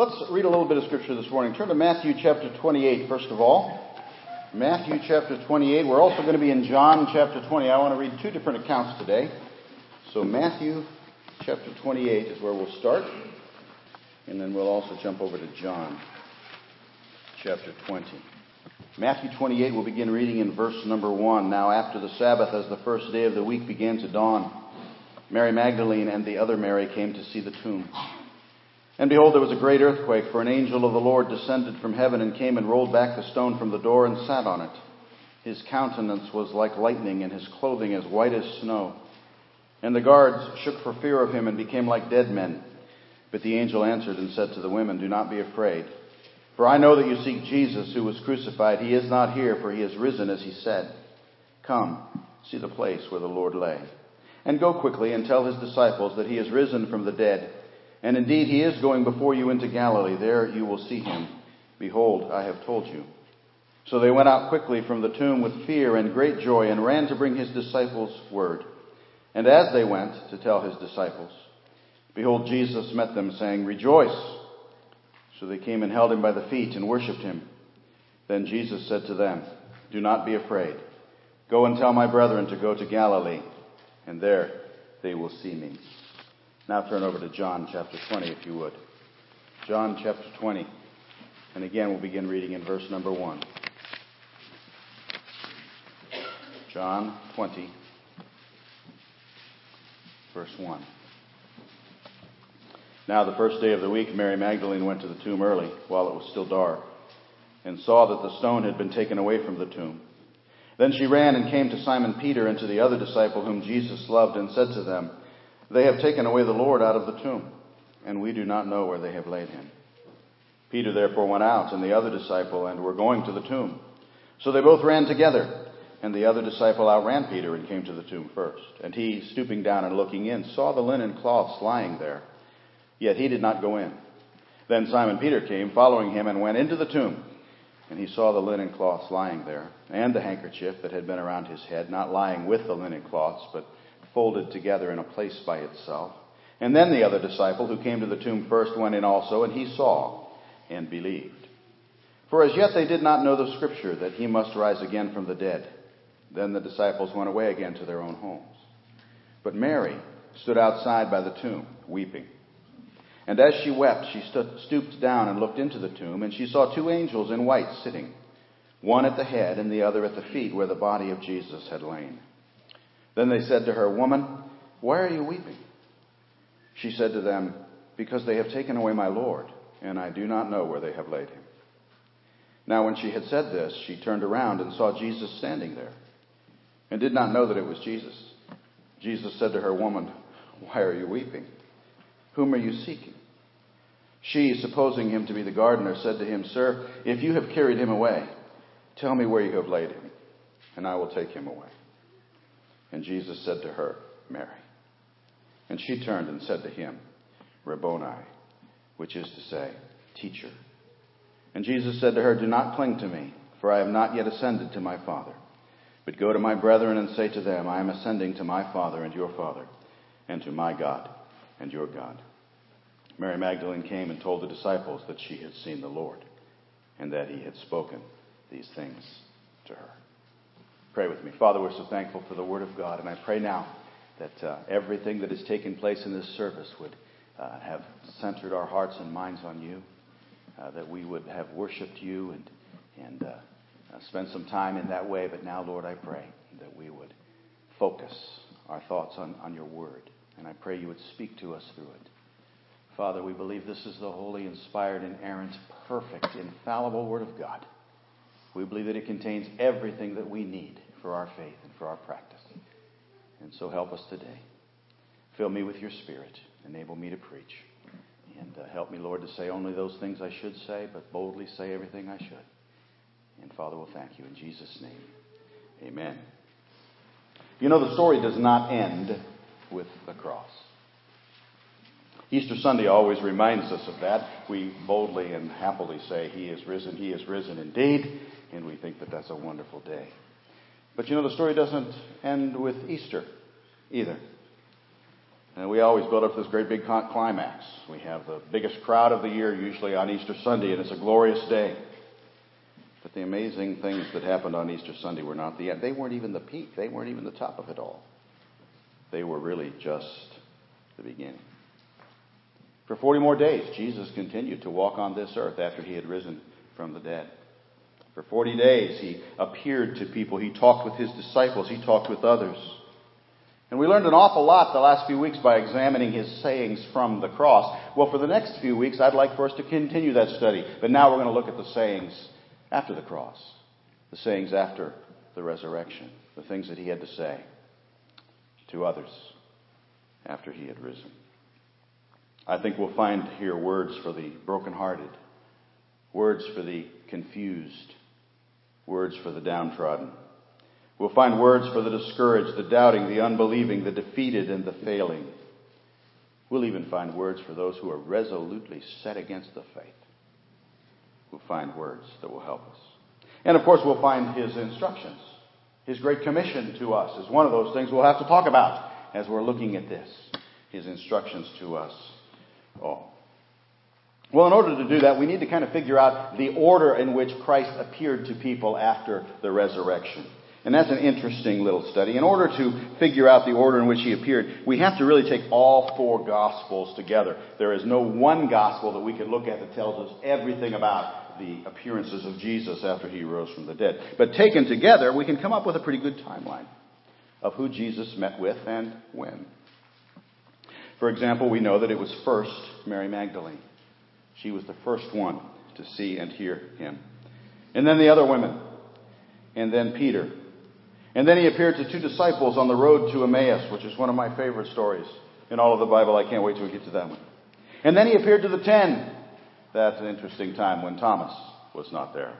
Let's read a little bit of scripture this morning. Turn to Matthew chapter 28, first of all. Matthew chapter 28. We're also going to be in John chapter 20. I want to read two different accounts today. So, Matthew chapter 28 is where we'll start. And then we'll also jump over to John chapter 20. Matthew 28, we'll begin reading in verse number 1. Now, after the Sabbath, as the first day of the week began to dawn, Mary Magdalene and the other Mary came to see the tomb. And behold, there was a great earthquake, for an angel of the Lord descended from heaven and came and rolled back the stone from the door and sat on it. His countenance was like lightning, and his clothing as white as snow. And the guards shook for fear of him and became like dead men. But the angel answered and said to the women, Do not be afraid. For I know that you seek Jesus who was crucified. He is not here, for he has risen as he said. Come, see the place where the Lord lay. And go quickly and tell his disciples that he is risen from the dead. And indeed, he is going before you into Galilee. There you will see him. Behold, I have told you. So they went out quickly from the tomb with fear and great joy and ran to bring his disciples word. And as they went to tell his disciples, behold, Jesus met them, saying, Rejoice! So they came and held him by the feet and worshipped him. Then Jesus said to them, Do not be afraid. Go and tell my brethren to go to Galilee, and there they will see me. Now turn over to John chapter 20, if you would. John chapter 20. And again, we'll begin reading in verse number 1. John 20, verse 1. Now, the first day of the week, Mary Magdalene went to the tomb early, while it was still dark, and saw that the stone had been taken away from the tomb. Then she ran and came to Simon Peter and to the other disciple whom Jesus loved, and said to them, They have taken away the Lord out of the tomb, and we do not know where they have laid him. Peter therefore went out, and the other disciple, and were going to the tomb. So they both ran together. And the other disciple outran Peter and came to the tomb first. And he, stooping down and looking in, saw the linen cloths lying there Yet he did not go in. Then Simon Peter came, following him, and went into the tomb. And he saw the linen cloths lying there, and the handkerchief that had been around his head, not lying with the linen cloths, but folded together in a place by itself. And then the other disciple, who came to the tomb first, went in also, and he saw and believed. For as yet they did not know the scripture that he must rise again from the dead. Then the disciples went away again to their own homes. But Mary stood outside by the tomb, weeping. And as she wept, she stooped down and looked into the tomb, and she saw two angels in white sitting, one at the head and the other at the feet where the body of Jesus had lain. Then they said to her, Woman, why are you weeping? She said to them, Because they have taken away my Lord, and I do not know where they have laid him. Now, when she had said this, she turned around and saw Jesus standing there, and did not know that it was Jesus. Jesus said to her, Woman, why are you weeping? Whom are you seeking? She, supposing him to be the gardener, said to him, Sir, if you have carried him away, tell me where you have laid him, and I will take him away. And Jesus said to her, Mary. And she turned and said to him, Rabboni, which is to say, Teacher. And Jesus said to her, Do not cling to me, for I have not yet ascended to my Father. But go to my brethren and say to them, I am ascending to my Father and your Father, and to my God and your God. Mary Magdalene came and told the disciples that she had seen the Lord and that he had spoken these things to her. Pray with me. Father, we're so thankful for the Word of God, and I pray now that uh, everything that has taken place in this service would uh, have centered our hearts and minds on you, uh, that we would have worshiped you and, and uh, uh, spent some time in that way. But now, Lord, I pray that we would focus our thoughts on, on your Word, and I pray you would speak to us through it. Father, we believe this is the holy, inspired, inerrant, perfect, infallible Word of God. We believe that it contains everything that we need for our faith and for our practice. And so help us today. Fill me with your Spirit. Enable me to preach. And uh, help me, Lord, to say only those things I should say, but boldly say everything I should. And Father, we'll thank you in Jesus' name. Amen. You know, the story does not end with the cross. Easter Sunday always reminds us of that. We boldly and happily say, He is risen, He is risen indeed, and we think that that's a wonderful day. But you know, the story doesn't end with Easter either. And we always build up this great big climax. We have the biggest crowd of the year, usually on Easter Sunday, and it's a glorious day. But the amazing things that happened on Easter Sunday were not the end. They weren't even the peak. They weren't even the top of it all. They were really just the beginning. For 40 more days, Jesus continued to walk on this earth after he had risen from the dead. For 40 days, he appeared to people. He talked with his disciples. He talked with others. And we learned an awful lot the last few weeks by examining his sayings from the cross. Well, for the next few weeks, I'd like for us to continue that study. But now we're going to look at the sayings after the cross, the sayings after the resurrection, the things that he had to say to others after he had risen. I think we'll find here words for the brokenhearted, words for the confused, words for the downtrodden. We'll find words for the discouraged, the doubting, the unbelieving, the defeated, and the failing. We'll even find words for those who are resolutely set against the faith. We'll find words that will help us. And of course, we'll find his instructions. His great commission to us is one of those things we'll have to talk about as we're looking at this. His instructions to us all. Well, in order to do that, we need to kind of figure out the order in which Christ appeared to people after the resurrection. And that's an interesting little study. In order to figure out the order in which he appeared, we have to really take all four gospels together. There is no one gospel that we can look at that tells us everything about the appearances of Jesus after he rose from the dead. But taken together, we can come up with a pretty good timeline of who Jesus met with and when. For example, we know that it was first Mary Magdalene. She was the first one to see and hear him. And then the other women. And then Peter. And then he appeared to two disciples on the road to Emmaus, which is one of my favorite stories in all of the Bible. I can't wait till we get to that one. And then he appeared to the ten. That's an interesting time when Thomas was not there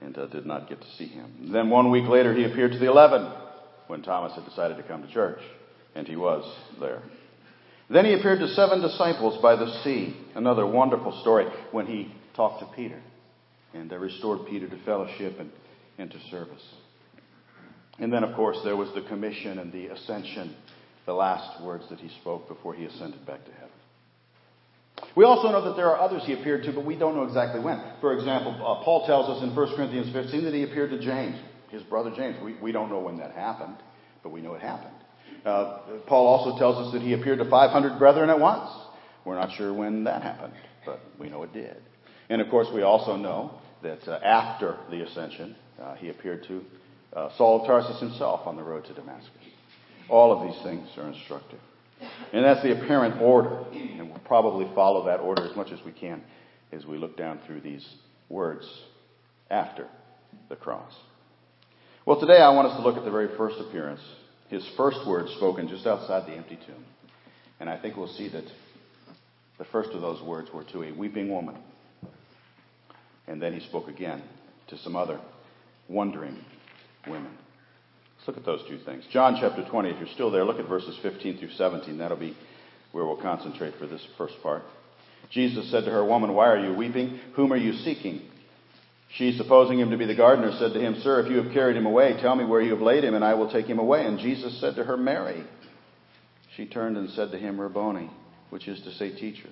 and uh, did not get to see him. Then one week later, he appeared to the eleven when Thomas had decided to come to church, and he was there. Then he appeared to seven disciples by the sea. Another wonderful story when he talked to Peter and restored Peter to fellowship and, and to service. And then, of course, there was the commission and the ascension, the last words that he spoke before he ascended back to heaven. We also know that there are others he appeared to, but we don't know exactly when. For example, uh, Paul tells us in 1 Corinthians 15 that he appeared to James, his brother James. We, we don't know when that happened, but we know it happened. Uh, Paul also tells us that he appeared to 500 brethren at once. We're not sure when that happened, but we know it did. And of course, we also know that uh, after the ascension, uh, he appeared to uh, Saul of Tarsus himself on the road to Damascus. All of these things are instructive. And that's the apparent order. And we'll probably follow that order as much as we can as we look down through these words after the cross. Well, today I want us to look at the very first appearance his first words spoken just outside the empty tomb. And I think we'll see that the first of those words were to a weeping woman. And then he spoke again to some other wondering women. Let's look at those two things. John chapter 20, if you're still there, look at verses 15 through 17. That'll be where we'll concentrate for this first part. Jesus said to her, Woman, why are you weeping? Whom are you seeking? She, supposing him to be the gardener, said to him, Sir, if you have carried him away, tell me where you have laid him, and I will take him away. And Jesus said to her, Mary. She turned and said to him, Rabboni, which is to say, Teacher.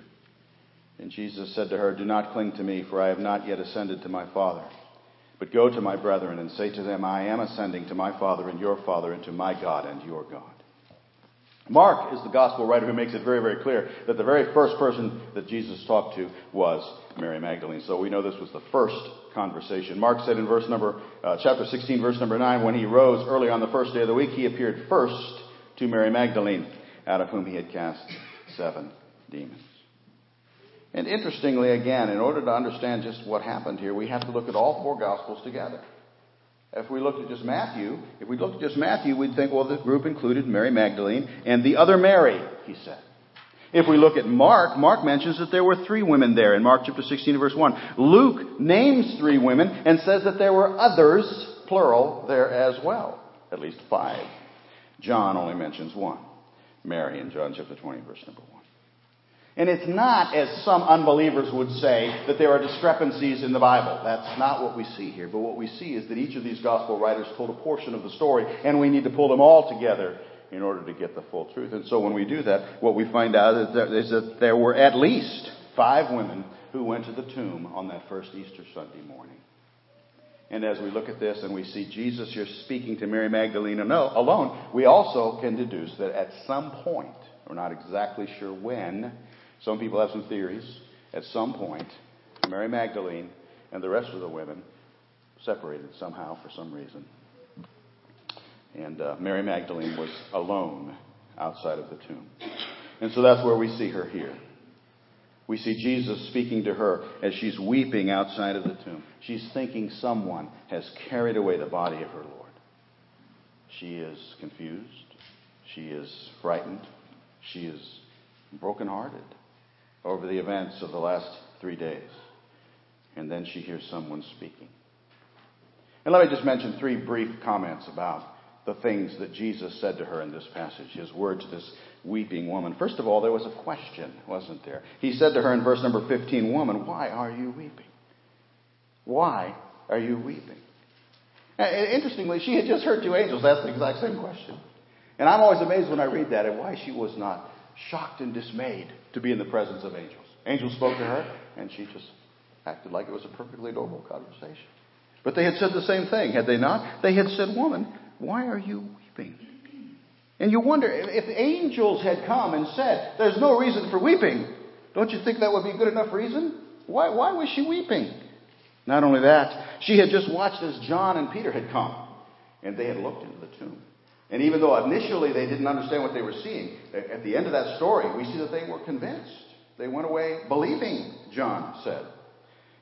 And Jesus said to her, Do not cling to me, for I have not yet ascended to my Father. But go to my brethren and say to them, I am ascending to my Father and your Father, and to my God and your God. Mark is the gospel writer who makes it very, very clear that the very first person that Jesus talked to was Mary Magdalene. So we know this was the first conversation. Mark said in verse number, uh, chapter 16, verse number 9, when he rose early on the first day of the week, he appeared first to Mary Magdalene, out of whom he had cast seven demons. And interestingly, again, in order to understand just what happened here, we have to look at all four gospels together. If we looked at just Matthew, if we looked at just Matthew, we'd think, well, the group included Mary Magdalene and the other Mary, he said. If we look at Mark, Mark mentions that there were three women there in Mark chapter 16 verse 1. Luke names three women and says that there were others, plural, there as well. At least five. John only mentions one. Mary in John chapter 20 verse number 1. And it's not, as some unbelievers would say, that there are discrepancies in the Bible. That's not what we see here. But what we see is that each of these gospel writers told a portion of the story, and we need to pull them all together in order to get the full truth. And so when we do that, what we find out is that, there were at least five women who went to the tomb on that first Easter Sunday morning. And as we look at this and we see Jesus here speaking to Mary Magdalene alone, we also can deduce that at some point, we're not exactly sure when, some people have some theories, at some point, Mary Magdalene and the rest of the women separated somehow for some reason. And uh, Mary Magdalene was alone outside of the tomb. And so that's where we see her here. We see Jesus speaking to her as she's weeping outside of the tomb. She's thinking someone has carried away the body of her Lord. She is confused. She is frightened. She is brokenhearted over the events of the last three days. And then she hears someone speaking. And let me just mention three brief comments about the things that Jesus said to her in this passage, his word to this weeping woman. First of all, there was a question, wasn't there? He said to her in verse number 15, Woman, why are you weeping? Why are you weeping? And interestingly, she had just heard two angels ask the exact same question. And I'm always amazed when I read that and why she was not shocked and dismayed to be in the presence of angels. Angels spoke to her, and she just acted like it was a perfectly normal conversation. But they had said the same thing, had they not? They had said, Woman, why are you weeping? And you wonder, if angels had come and said, There's no reason for weeping, don't you think that would be good enough reason? Why, why was she weeping? Not only that, she had just watched as John and Peter had come, and they had looked into the tomb. And even though initially they didn't understand what they were seeing, at the end of that story, we see that they were convinced. They went away believing, John said.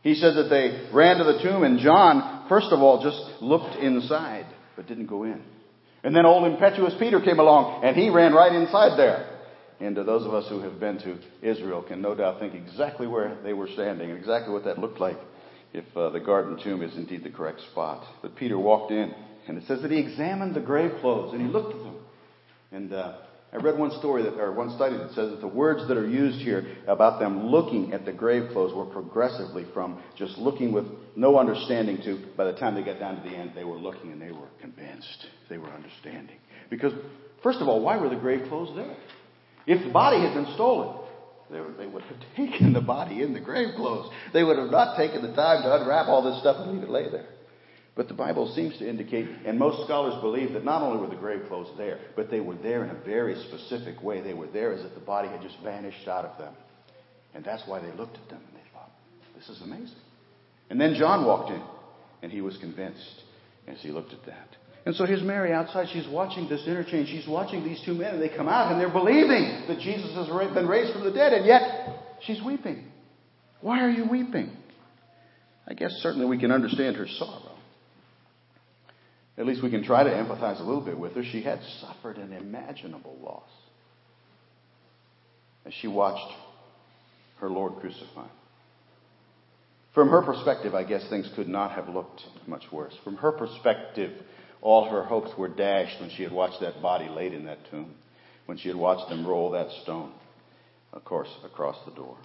He said that they ran to the tomb, and John, first of all, just looked inside but didn't go in. And then old impetuous Peter came along and he ran right inside there. And to those of us who have been to Israel can no doubt think exactly where they were standing and exactly what that looked like if uh, the garden tomb is indeed the correct spot. But Peter walked in and it says that he examined the grave clothes and he looked at them. And uh, I read one story that, or one study that says that the words that are used here about them looking at the grave clothes were progressively from just looking with no understanding to, by the time they got down to the end, they were looking and they were convinced. They were understanding. Because, first of all, why were the grave clothes there? If the body had been stolen, they, were, they would have taken the body in the grave clothes. They would have not taken the time to unwrap all this stuff and leave it lay there. But the Bible seems to indicate, and most scholars believe, that not only were the grave clothes there, but they were there in a very specific way. They were there as if the body had just vanished out of them. And that's why they looked at them and they thought, this is amazing. And then John walked in, and he was convinced as he looked at that. And so here's Mary outside. She's watching this interchange. She's watching these two men, and they come out, and they're believing that Jesus has been raised from the dead, and yet she's weeping. Why are you weeping? I guess certainly we can understand her sorrow. At least we can try to empathize a little bit with her. She had suffered an imaginable loss as she watched her Lord crucified. From her perspective, I guess things could not have looked much worse. From her perspective, all her hopes were dashed when she had watched that body laid in that tomb, when she had watched them roll that stone, of course, across the door.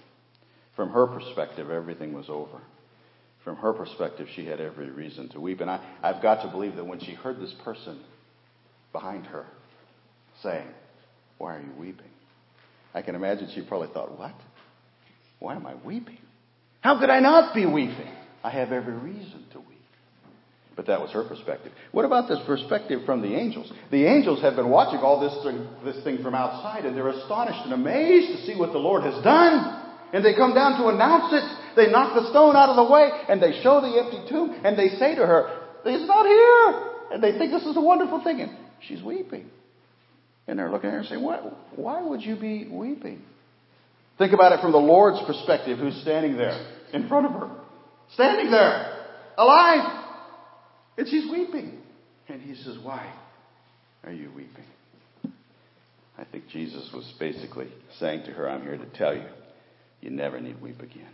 From her perspective, everything was over from her perspective, she had every reason to weep. And I, I've got to believe that when she heard this person behind her saying, Why are you weeping? I can imagine she probably thought, What? Why am I weeping? How could I not be weeping? I have every reason to weep. But that was her perspective. What about this perspective from the angels? The angels have been watching all this this thing from outside, and they're astonished and amazed to see what the Lord has done. And they come down to announce it. They knock the stone out of the way and they show the empty tomb and they say to her, He's not here. And they think this is a wonderful thing. And she's weeping. And they're looking at her and saying, Why, why would you be weeping? Think about it from the Lord's perspective, who's standing there in front of her. Standing there, alive. And she's weeping. And he says, Why are you weeping? I think Jesus was basically saying to her, I'm here to tell you you never need weep again.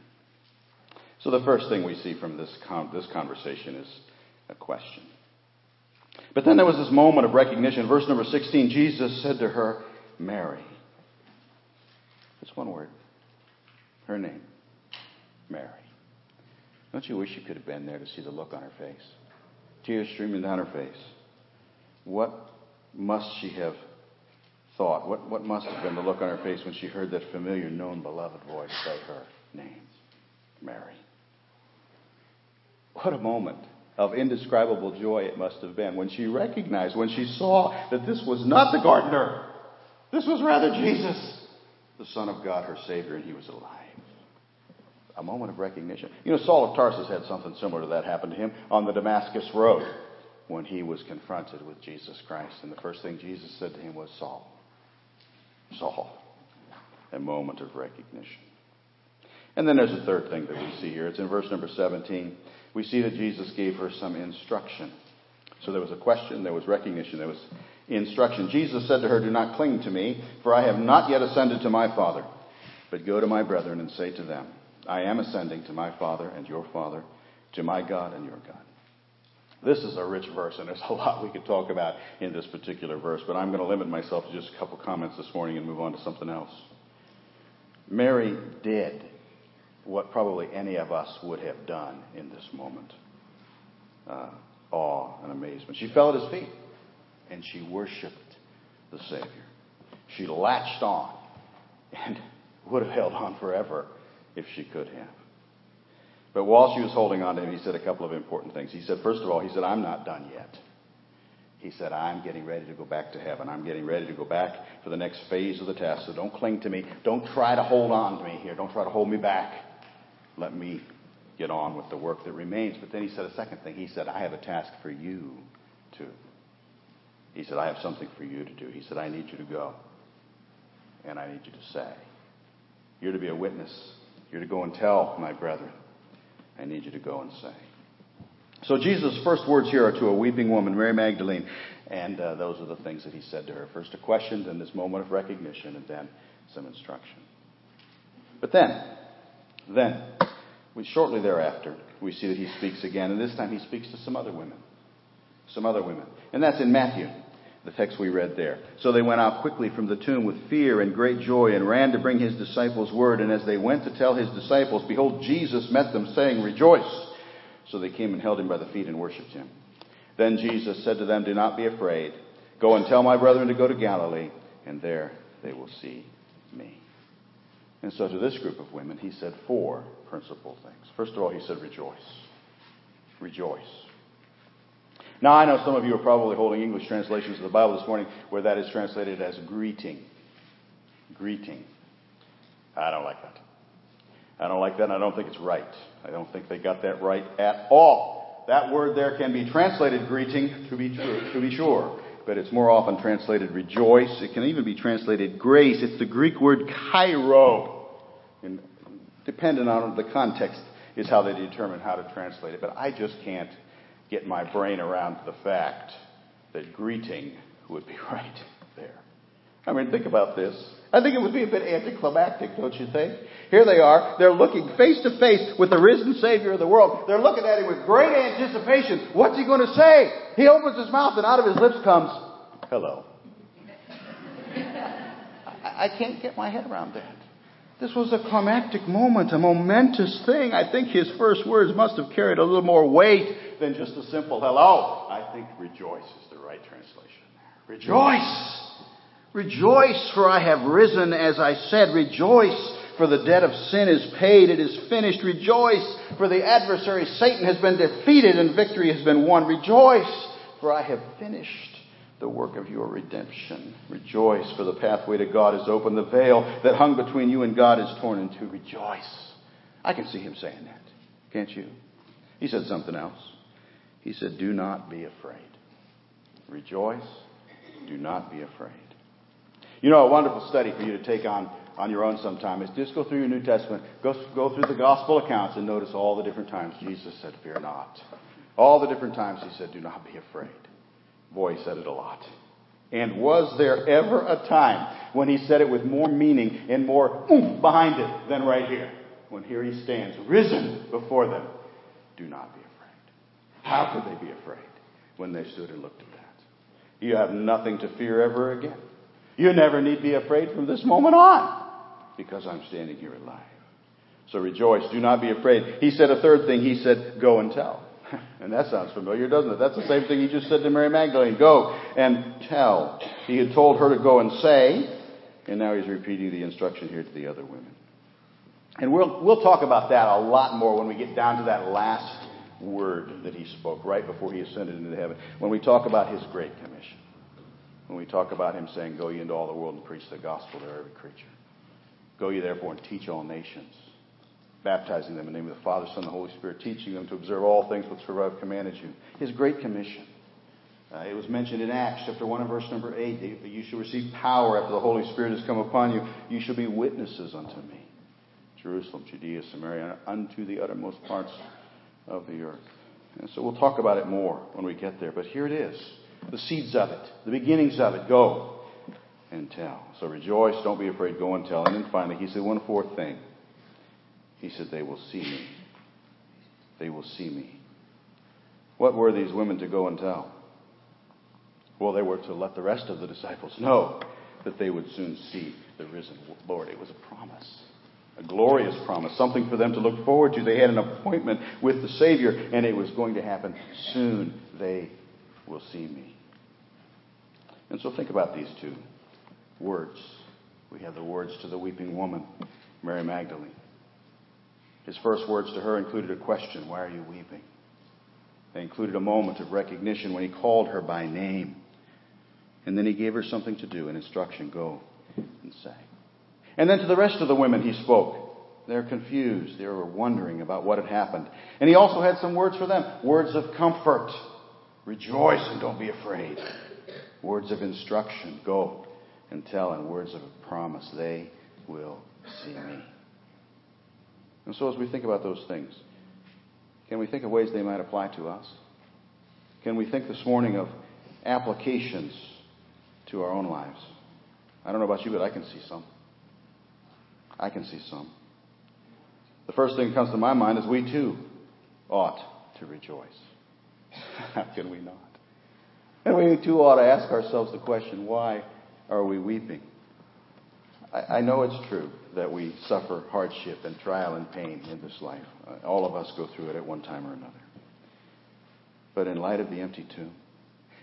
So the first thing we see from this, this conversation is a question. But then there was this moment of recognition. Verse number 16, Jesus said to her, Mary. Just one word. Her name. Mary. Don't you wish you could have been there to see the look on her face? Tears streaming down her face. What must she have thought? What, what must have been the look on her face when she heard that familiar, known, beloved voice say her name? Mary. What a moment of indescribable joy it must have been when she recognized, when she saw that this was not the gardener. This was rather Jesus, the Son of God, her Savior, and he was alive. A moment of recognition. You know, Saul of Tarsus had something similar to that happen to him on the Damascus Road when he was confronted with Jesus Christ. And the first thing Jesus said to him was, Saul, Saul. A moment of recognition. And then there's a third thing that we see here. It's in verse number 17. We see that Jesus gave her some instruction. So there was a question, there was recognition, there was instruction. Jesus said to her, Do not cling to me, for I have not yet ascended to my Father, but go to my brethren and say to them, I am ascending to my Father and your Father, to my God and your God. This is a rich verse, and there's a lot we could talk about in this particular verse, but I'm going to limit myself to just a couple comments this morning and move on to something else. Mary did what probably any of us would have done in this moment uh, awe and amazement. She fell at his feet and she worshiped the Savior. She latched on and would have held on forever if she could have. But while she was holding on to him, he said a couple of important things. He said, first of all, he said, I'm not done yet. He said, I'm getting ready to go back to heaven. I'm getting ready to go back for the next phase of the test. So don't cling to me. Don't try to hold on to me here. Don't try to hold me back. Let me get on with the work that remains. But then he said a second thing. He said, I have a task for you to. He said, I have something for you to do. He said, I need you to go. And I need you to say. You're to be a witness. You're to go and tell my brethren. I need you to go and say. So Jesus' first words here are to a weeping woman, Mary Magdalene, and uh, those are the things that he said to her. First a question, then this moment of recognition, and then some instruction. But then, then, we, shortly thereafter, we see that he speaks again, and this time he speaks to some other women. Some other women. And that's in Matthew, the text we read there. So they went out quickly from the tomb with fear and great joy and ran to bring his disciples word. And as they went to tell his disciples, behold, Jesus met them, saying, Rejoice! So they came and held him by the feet and worshipped him. Then Jesus said to them, Do not be afraid. Go and tell my brethren to go to Galilee, and there they will see me. And so to this group of women, he said four principal things. First of all, he said, Rejoice. Rejoice. Now, I know some of you are probably holding English translations of the Bible this morning where that is translated as greeting. Greeting. I don't like that. I don't like that, and I don't think it's right. I don't think they got that right at all. That word there can be translated greeting, to be true, to be sure, but it's more often translated rejoice. It can even be translated grace. It's the Greek word kairo. And dependent on the context is how they determine how to translate it. But I just can't get my brain around the fact that greeting would be right. I mean, think about this. I think it would be a bit anticlimactic, don't you think? Here they are. They're looking face to face with the risen Savior of the world. They're looking at him with great anticipation. What's he going to say? He opens his mouth and out of his lips comes, hello. I, I can't get my head around that. This was a climactic moment, a momentous thing. I think his first words must have carried a little more weight than just a simple hello. I think rejoice is the right translation. Rejoice! Rejoice, for I have risen, as I said. Rejoice, for the debt of sin is paid. It is finished. Rejoice, for the adversary Satan has been defeated and victory has been won. Rejoice, for I have finished the work of your redemption. Rejoice, for the pathway to God is open. The veil that hung between you and God is torn in two. Rejoice. I can see him saying that. Can't you? He said something else. He said, Do not be afraid. Rejoice. Do not be afraid. You know, a wonderful study for you to take on on your own sometime is just go through your New Testament, go, go through the gospel accounts and notice all the different times Jesus said, Fear not. All the different times he said, Do not be afraid. Boy, he said it a lot. And was there ever a time when he said it with more meaning and more oomph behind it than right here? When here he stands, risen before them. Do not be afraid. How could they be afraid when they stood and looked at that? You have nothing to fear ever again. You never need be afraid from this moment on because I'm standing here alive. So rejoice. Do not be afraid. He said a third thing. He said, go and tell. And that sounds familiar, doesn't it? That's the same thing he just said to Mary Magdalene. Go and tell. He had told her to go and say, and now he's repeating the instruction here to the other women. And we'll, we'll talk about that a lot more when we get down to that last word that he spoke right before he ascended into heaven. When we talk about his great commission. When we talk about him saying, Go ye into all the world and preach the gospel to every creature. Go ye therefore and teach all nations, baptizing them in the name of the Father, Son, and the Holy Spirit, teaching them to observe all things whatsoever I've commanded you. His great commission. Uh, it was mentioned in Acts chapter 1 and verse number 8. You shall receive power after the Holy Spirit has come upon you. You shall be witnesses unto me. Jerusalem, Judea, Samaria, unto the uttermost parts of the earth. And so we'll talk about it more when we get there. But here it is the seeds of it, the beginnings of it. Go and tell. So rejoice, don't be afraid, go and tell. And then finally, he said one fourth thing. He said, They will see me. They will see me. What were these women to go and tell? Well, they were to let the rest of the disciples know that they would soon see the risen Lord. It was a promise, a glorious promise, something for them to look forward to. They had an appointment with the Savior, and it was going to happen soon. They will see me. And so think about these two words. We have the words to the weeping woman, Mary Magdalene. His first words to her included a question Why are you weeping? They included a moment of recognition when he called her by name. And then he gave her something to do, an instruction go and say. And then to the rest of the women he spoke. They're confused. They were wondering about what had happened. And he also had some words for them words of comfort. Rejoice and don't be afraid. Words of instruction. Go and tell, and words of promise. They will see me. And so, as we think about those things, can we think of ways they might apply to us? Can we think this morning of applications to our own lives? I don't know about you, but I can see some. I can see some. The first thing that comes to my mind is we too ought to rejoice. How can we not? And we too ought to ask ourselves the question why are we weeping? I, I know it's true that we suffer hardship and trial and pain in this life. All of us go through it at one time or another. But in light of the empty tomb,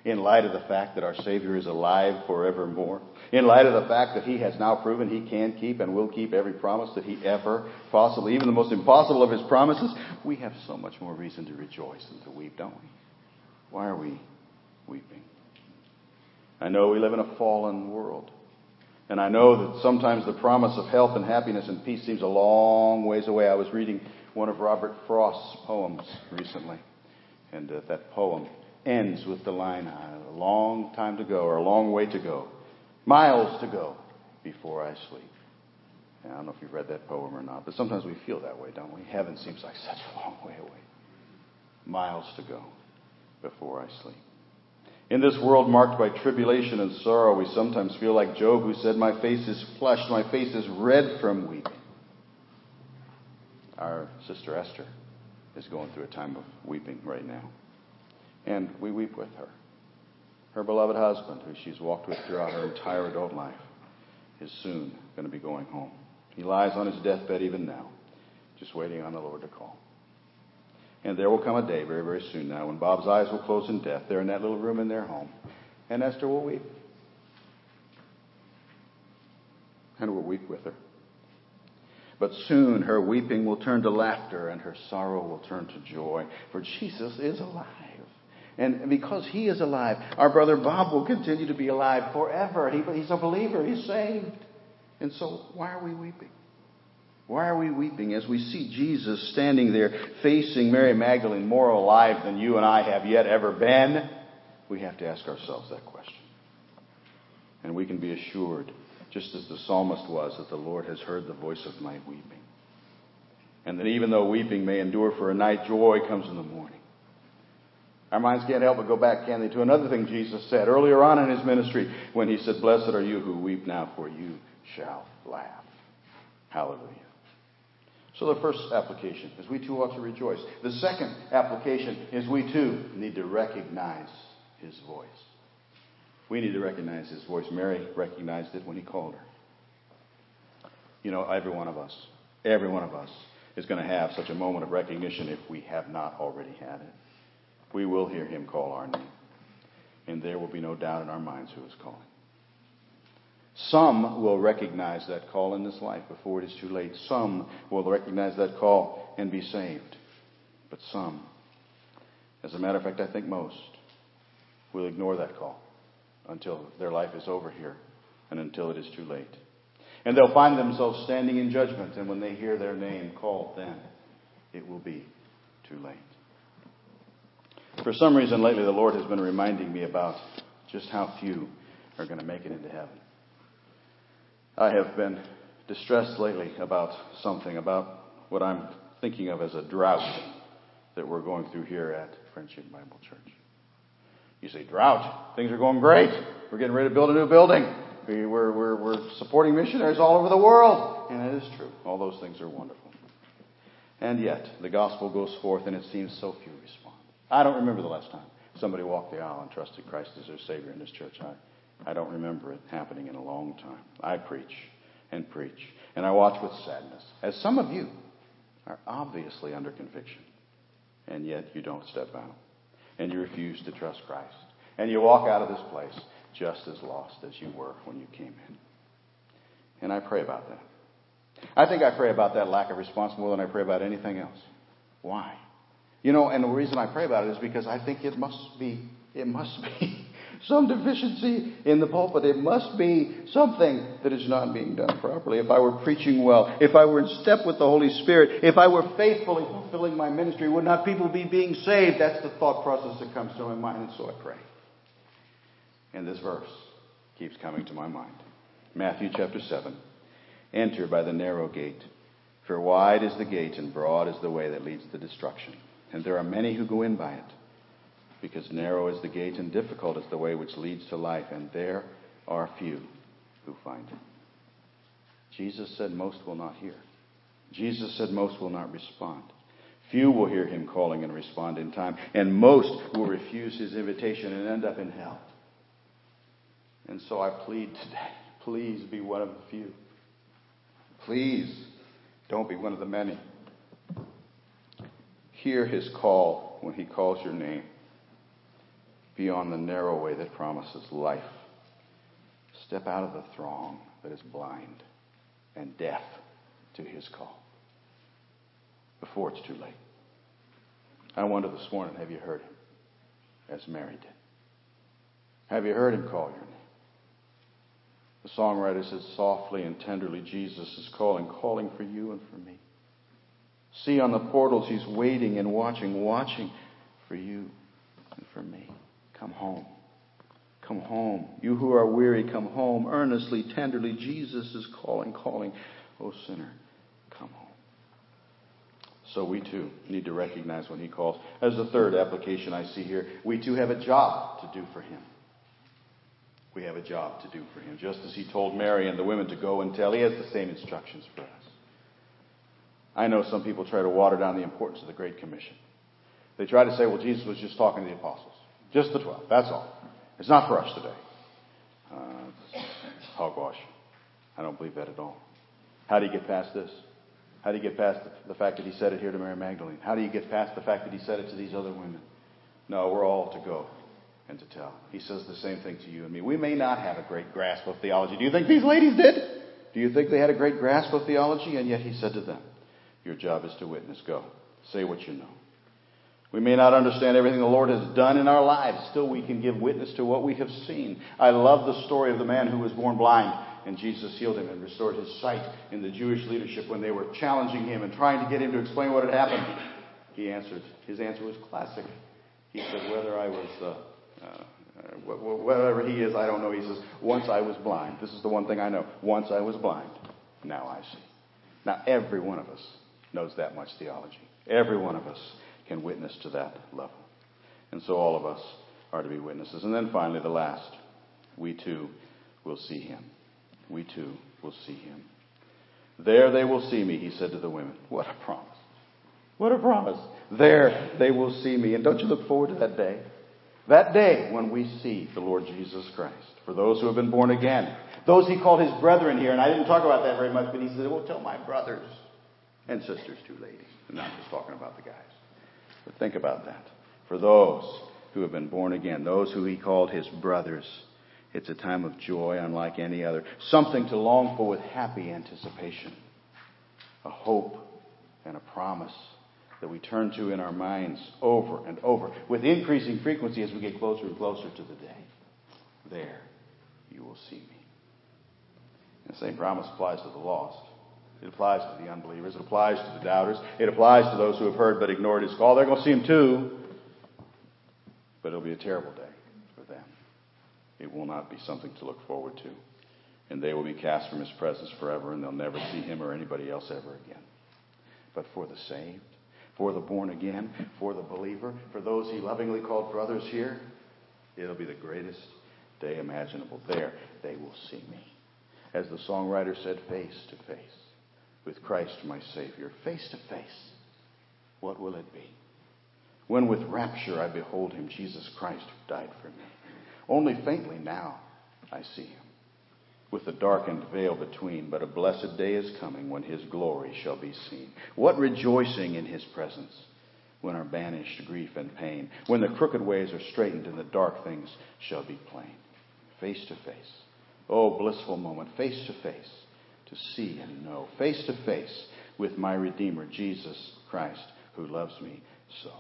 in light of the fact that our Savior is alive forevermore, in light of the fact that He has now proven He can keep and will keep every promise that He ever possibly, even the most impossible of His promises, we have so much more reason to rejoice than to weep, don't we? Why are we weeping? I know we live in a fallen world. And I know that sometimes the promise of health and happiness and peace seems a long ways away. I was reading one of Robert Frost's poems recently, and uh, that poem ends with the line, a long time to go, or a long way to go, miles to go before I sleep. And I don't know if you've read that poem or not, but sometimes we feel that way, don't we? Heaven seems like such a long way away. Miles to go before I sleep. In this world marked by tribulation and sorrow, we sometimes feel like Job, who said, My face is flushed, my face is red from weeping. Our sister Esther is going through a time of weeping right now. And we weep with her. Her beloved husband, who she's walked with throughout her entire adult life, is soon going to be going home. He lies on his deathbed even now, just waiting on the Lord to call. And there will come a day very, very soon now when Bob's eyes will close in death. They're in that little room in their home. And Esther will weep. And we'll weep with her. But soon her weeping will turn to laughter and her sorrow will turn to joy. For Jesus is alive. And because he is alive, our brother Bob will continue to be alive forever. He, he's a believer. He's saved. And so why are we weeping? Why are we weeping as we see Jesus standing there facing Mary Magdalene more alive than you and I have yet ever been? We have to ask ourselves that question. And we can be assured, just as the psalmist was, that the Lord has heard the voice of my weeping. And that even though weeping may endure for a night, joy comes in the morning. Our minds can't help but go back, can they, to another thing Jesus said earlier on in his ministry when he said, Blessed are you who weep now, for you shall laugh. Hallelujah. So the first application is we too ought to rejoice. The second application is we too need to recognize his voice. We need to recognize his voice. Mary recognized it when he called her. You know, every one of us, every one of us is going to have such a moment of recognition if we have not already had it. We will hear him call our name. And there will be no doubt in our minds who is calling. Some will recognize that call in this life before it is too late. Some will recognize that call and be saved. But some, as a matter of fact, I think most, will ignore that call until their life is over here and until it is too late. And they'll find themselves standing in judgment, and when they hear their name called, then it will be too late. For some reason lately, the Lord has been reminding me about just how few are going to make it into heaven. I have been distressed lately about something, about what I'm thinking of as a drought that we're going through here at Friendship Bible Church. You say, drought? Things are going great. We're getting ready to build a new building. We're, we're, we're supporting missionaries all over the world. And it is true. All those things are wonderful. And yet, the gospel goes forth and it seems so few respond. I don't remember the last time somebody walked the aisle and trusted Christ as their Savior in this church. I, I don't remember it happening in a long time. I preach and preach. And I watch with sadness, as some of you are obviously under conviction. And yet you don't step out. And you refuse to trust Christ. And you walk out of this place just as lost as you were when you came in. And I pray about that. I think I pray about that lack of response more than I pray about anything else. Why? You know, and the reason I pray about it is because I think it must be, it must be some deficiency in the pulpit. It must be something that is not being done properly. If I were preaching well, if I were in step with the Holy Spirit, if I were faithfully fulfilling my ministry, would not people be being saved? That's the thought process that comes to my mind, and so I pray. And this verse keeps coming to my mind. Matthew chapter 7. Enter by the narrow gate. For wide is the gate and broad is the way that leads to destruction. And there are many who go in by it. Because narrow is the gate and difficult is the way which leads to life, and there are few who find it. Jesus said most will not hear. Jesus said most will not respond. Few will hear him calling and respond in time, and most will refuse his invitation and end up in hell. And so I plead today, please be one of the few. Please don't be one of the many. Hear his call when he calls your name. Be on the narrow way that promises life. Step out of the throng that is blind and deaf to his call before it's too late. I wonder this morning, have you heard him as Mary did? Have you heard him call your name? The songwriter says, softly and tenderly, Jesus is calling, calling for you and for me. See on the portals, he's waiting and watching, watching for you and for me. Come home. Come home. You who are weary, come home. Earnestly, tenderly, Jesus is calling, calling. Oh, sinner, come home. So we too need to recognize when he calls. As the third application I see here, we too have a job to do for him. We have a job to do for him. Just as he told Mary and the women to go and tell, he has the same instructions for us. I know some people try to water down the importance of the Great Commission. They try to say, well, Jesus was just talking to the apostles. Just the twelve. That's all. It's not for us today. Uh, hogwash. I don't believe that at all. How do you get past this? How do you get past the, the fact that he said it here to Mary Magdalene? How do you get past the fact that he said it to these other women? No, we're all to go and to tell. He says the same thing to you and me. We may not have a great grasp of theology. Do you think these ladies did? Do you think they had a great grasp of theology? And yet he said to them, Your job is to witness. Go. Say what you know. We may not understand everything the Lord has done in our lives. Still, we can give witness to what we have seen. I love the story of the man who was born blind, and Jesus healed him and restored his sight in the Jewish leadership when they were challenging him and trying to get him to explain what had happened. He answered. His answer was classic. He said, Whether I was, uh, uh, whatever he is, I don't know. He says, Once I was blind. This is the one thing I know. Once I was blind. Now I see. Now, every one of us knows that much theology. Every one of us can witness to that level. And so all of us are to be witnesses. And then finally, the last. We too will see him. We too will see him. There they will see me, he said to the women. What a promise. What a promise. There they will see me. And don't you look forward to that day? That day when we see the Lord Jesus Christ. For those who have been born again. Those he called his brethren here. And I didn't talk about that very much, but he said, well, tell my brothers and sisters too, ladies. And not just talking about the guys. But think about that. For those who have been born again, those who he called his brothers, it's a time of joy unlike any other. Something to long for with happy anticipation. A hope and a promise that we turn to in our minds over and over with increasing frequency as we get closer and closer to the day. There you will see me. And the same promise applies to the lost. It applies to the unbelievers. It applies to the doubters. It applies to those who have heard but ignored his call. They're going to see him too. But it'll be a terrible day for them. It will not be something to look forward to. And they will be cast from his presence forever, and they'll never see him or anybody else ever again. But for the saved, for the born again, for the believer, for those he lovingly called brothers here, it'll be the greatest day imaginable. There, they will see me. As the songwriter said, face to face with Christ my Savior, face to face. What will it be? When with rapture I behold him, Jesus Christ who died for me. Only faintly now I see him, with the darkened veil between, but a blessed day is coming when his glory shall be seen. What rejoicing in his presence when are banished grief and pain, when the crooked ways are straightened and the dark things shall be plain. Face to face. Oh, blissful moment, face to face, to see and know, face to face with my Redeemer, Jesus Christ, who loves me so.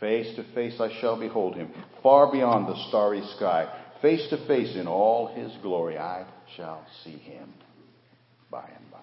Face to face I shall behold him, far beyond the starry sky. Face to face in all his glory I shall see him by and by.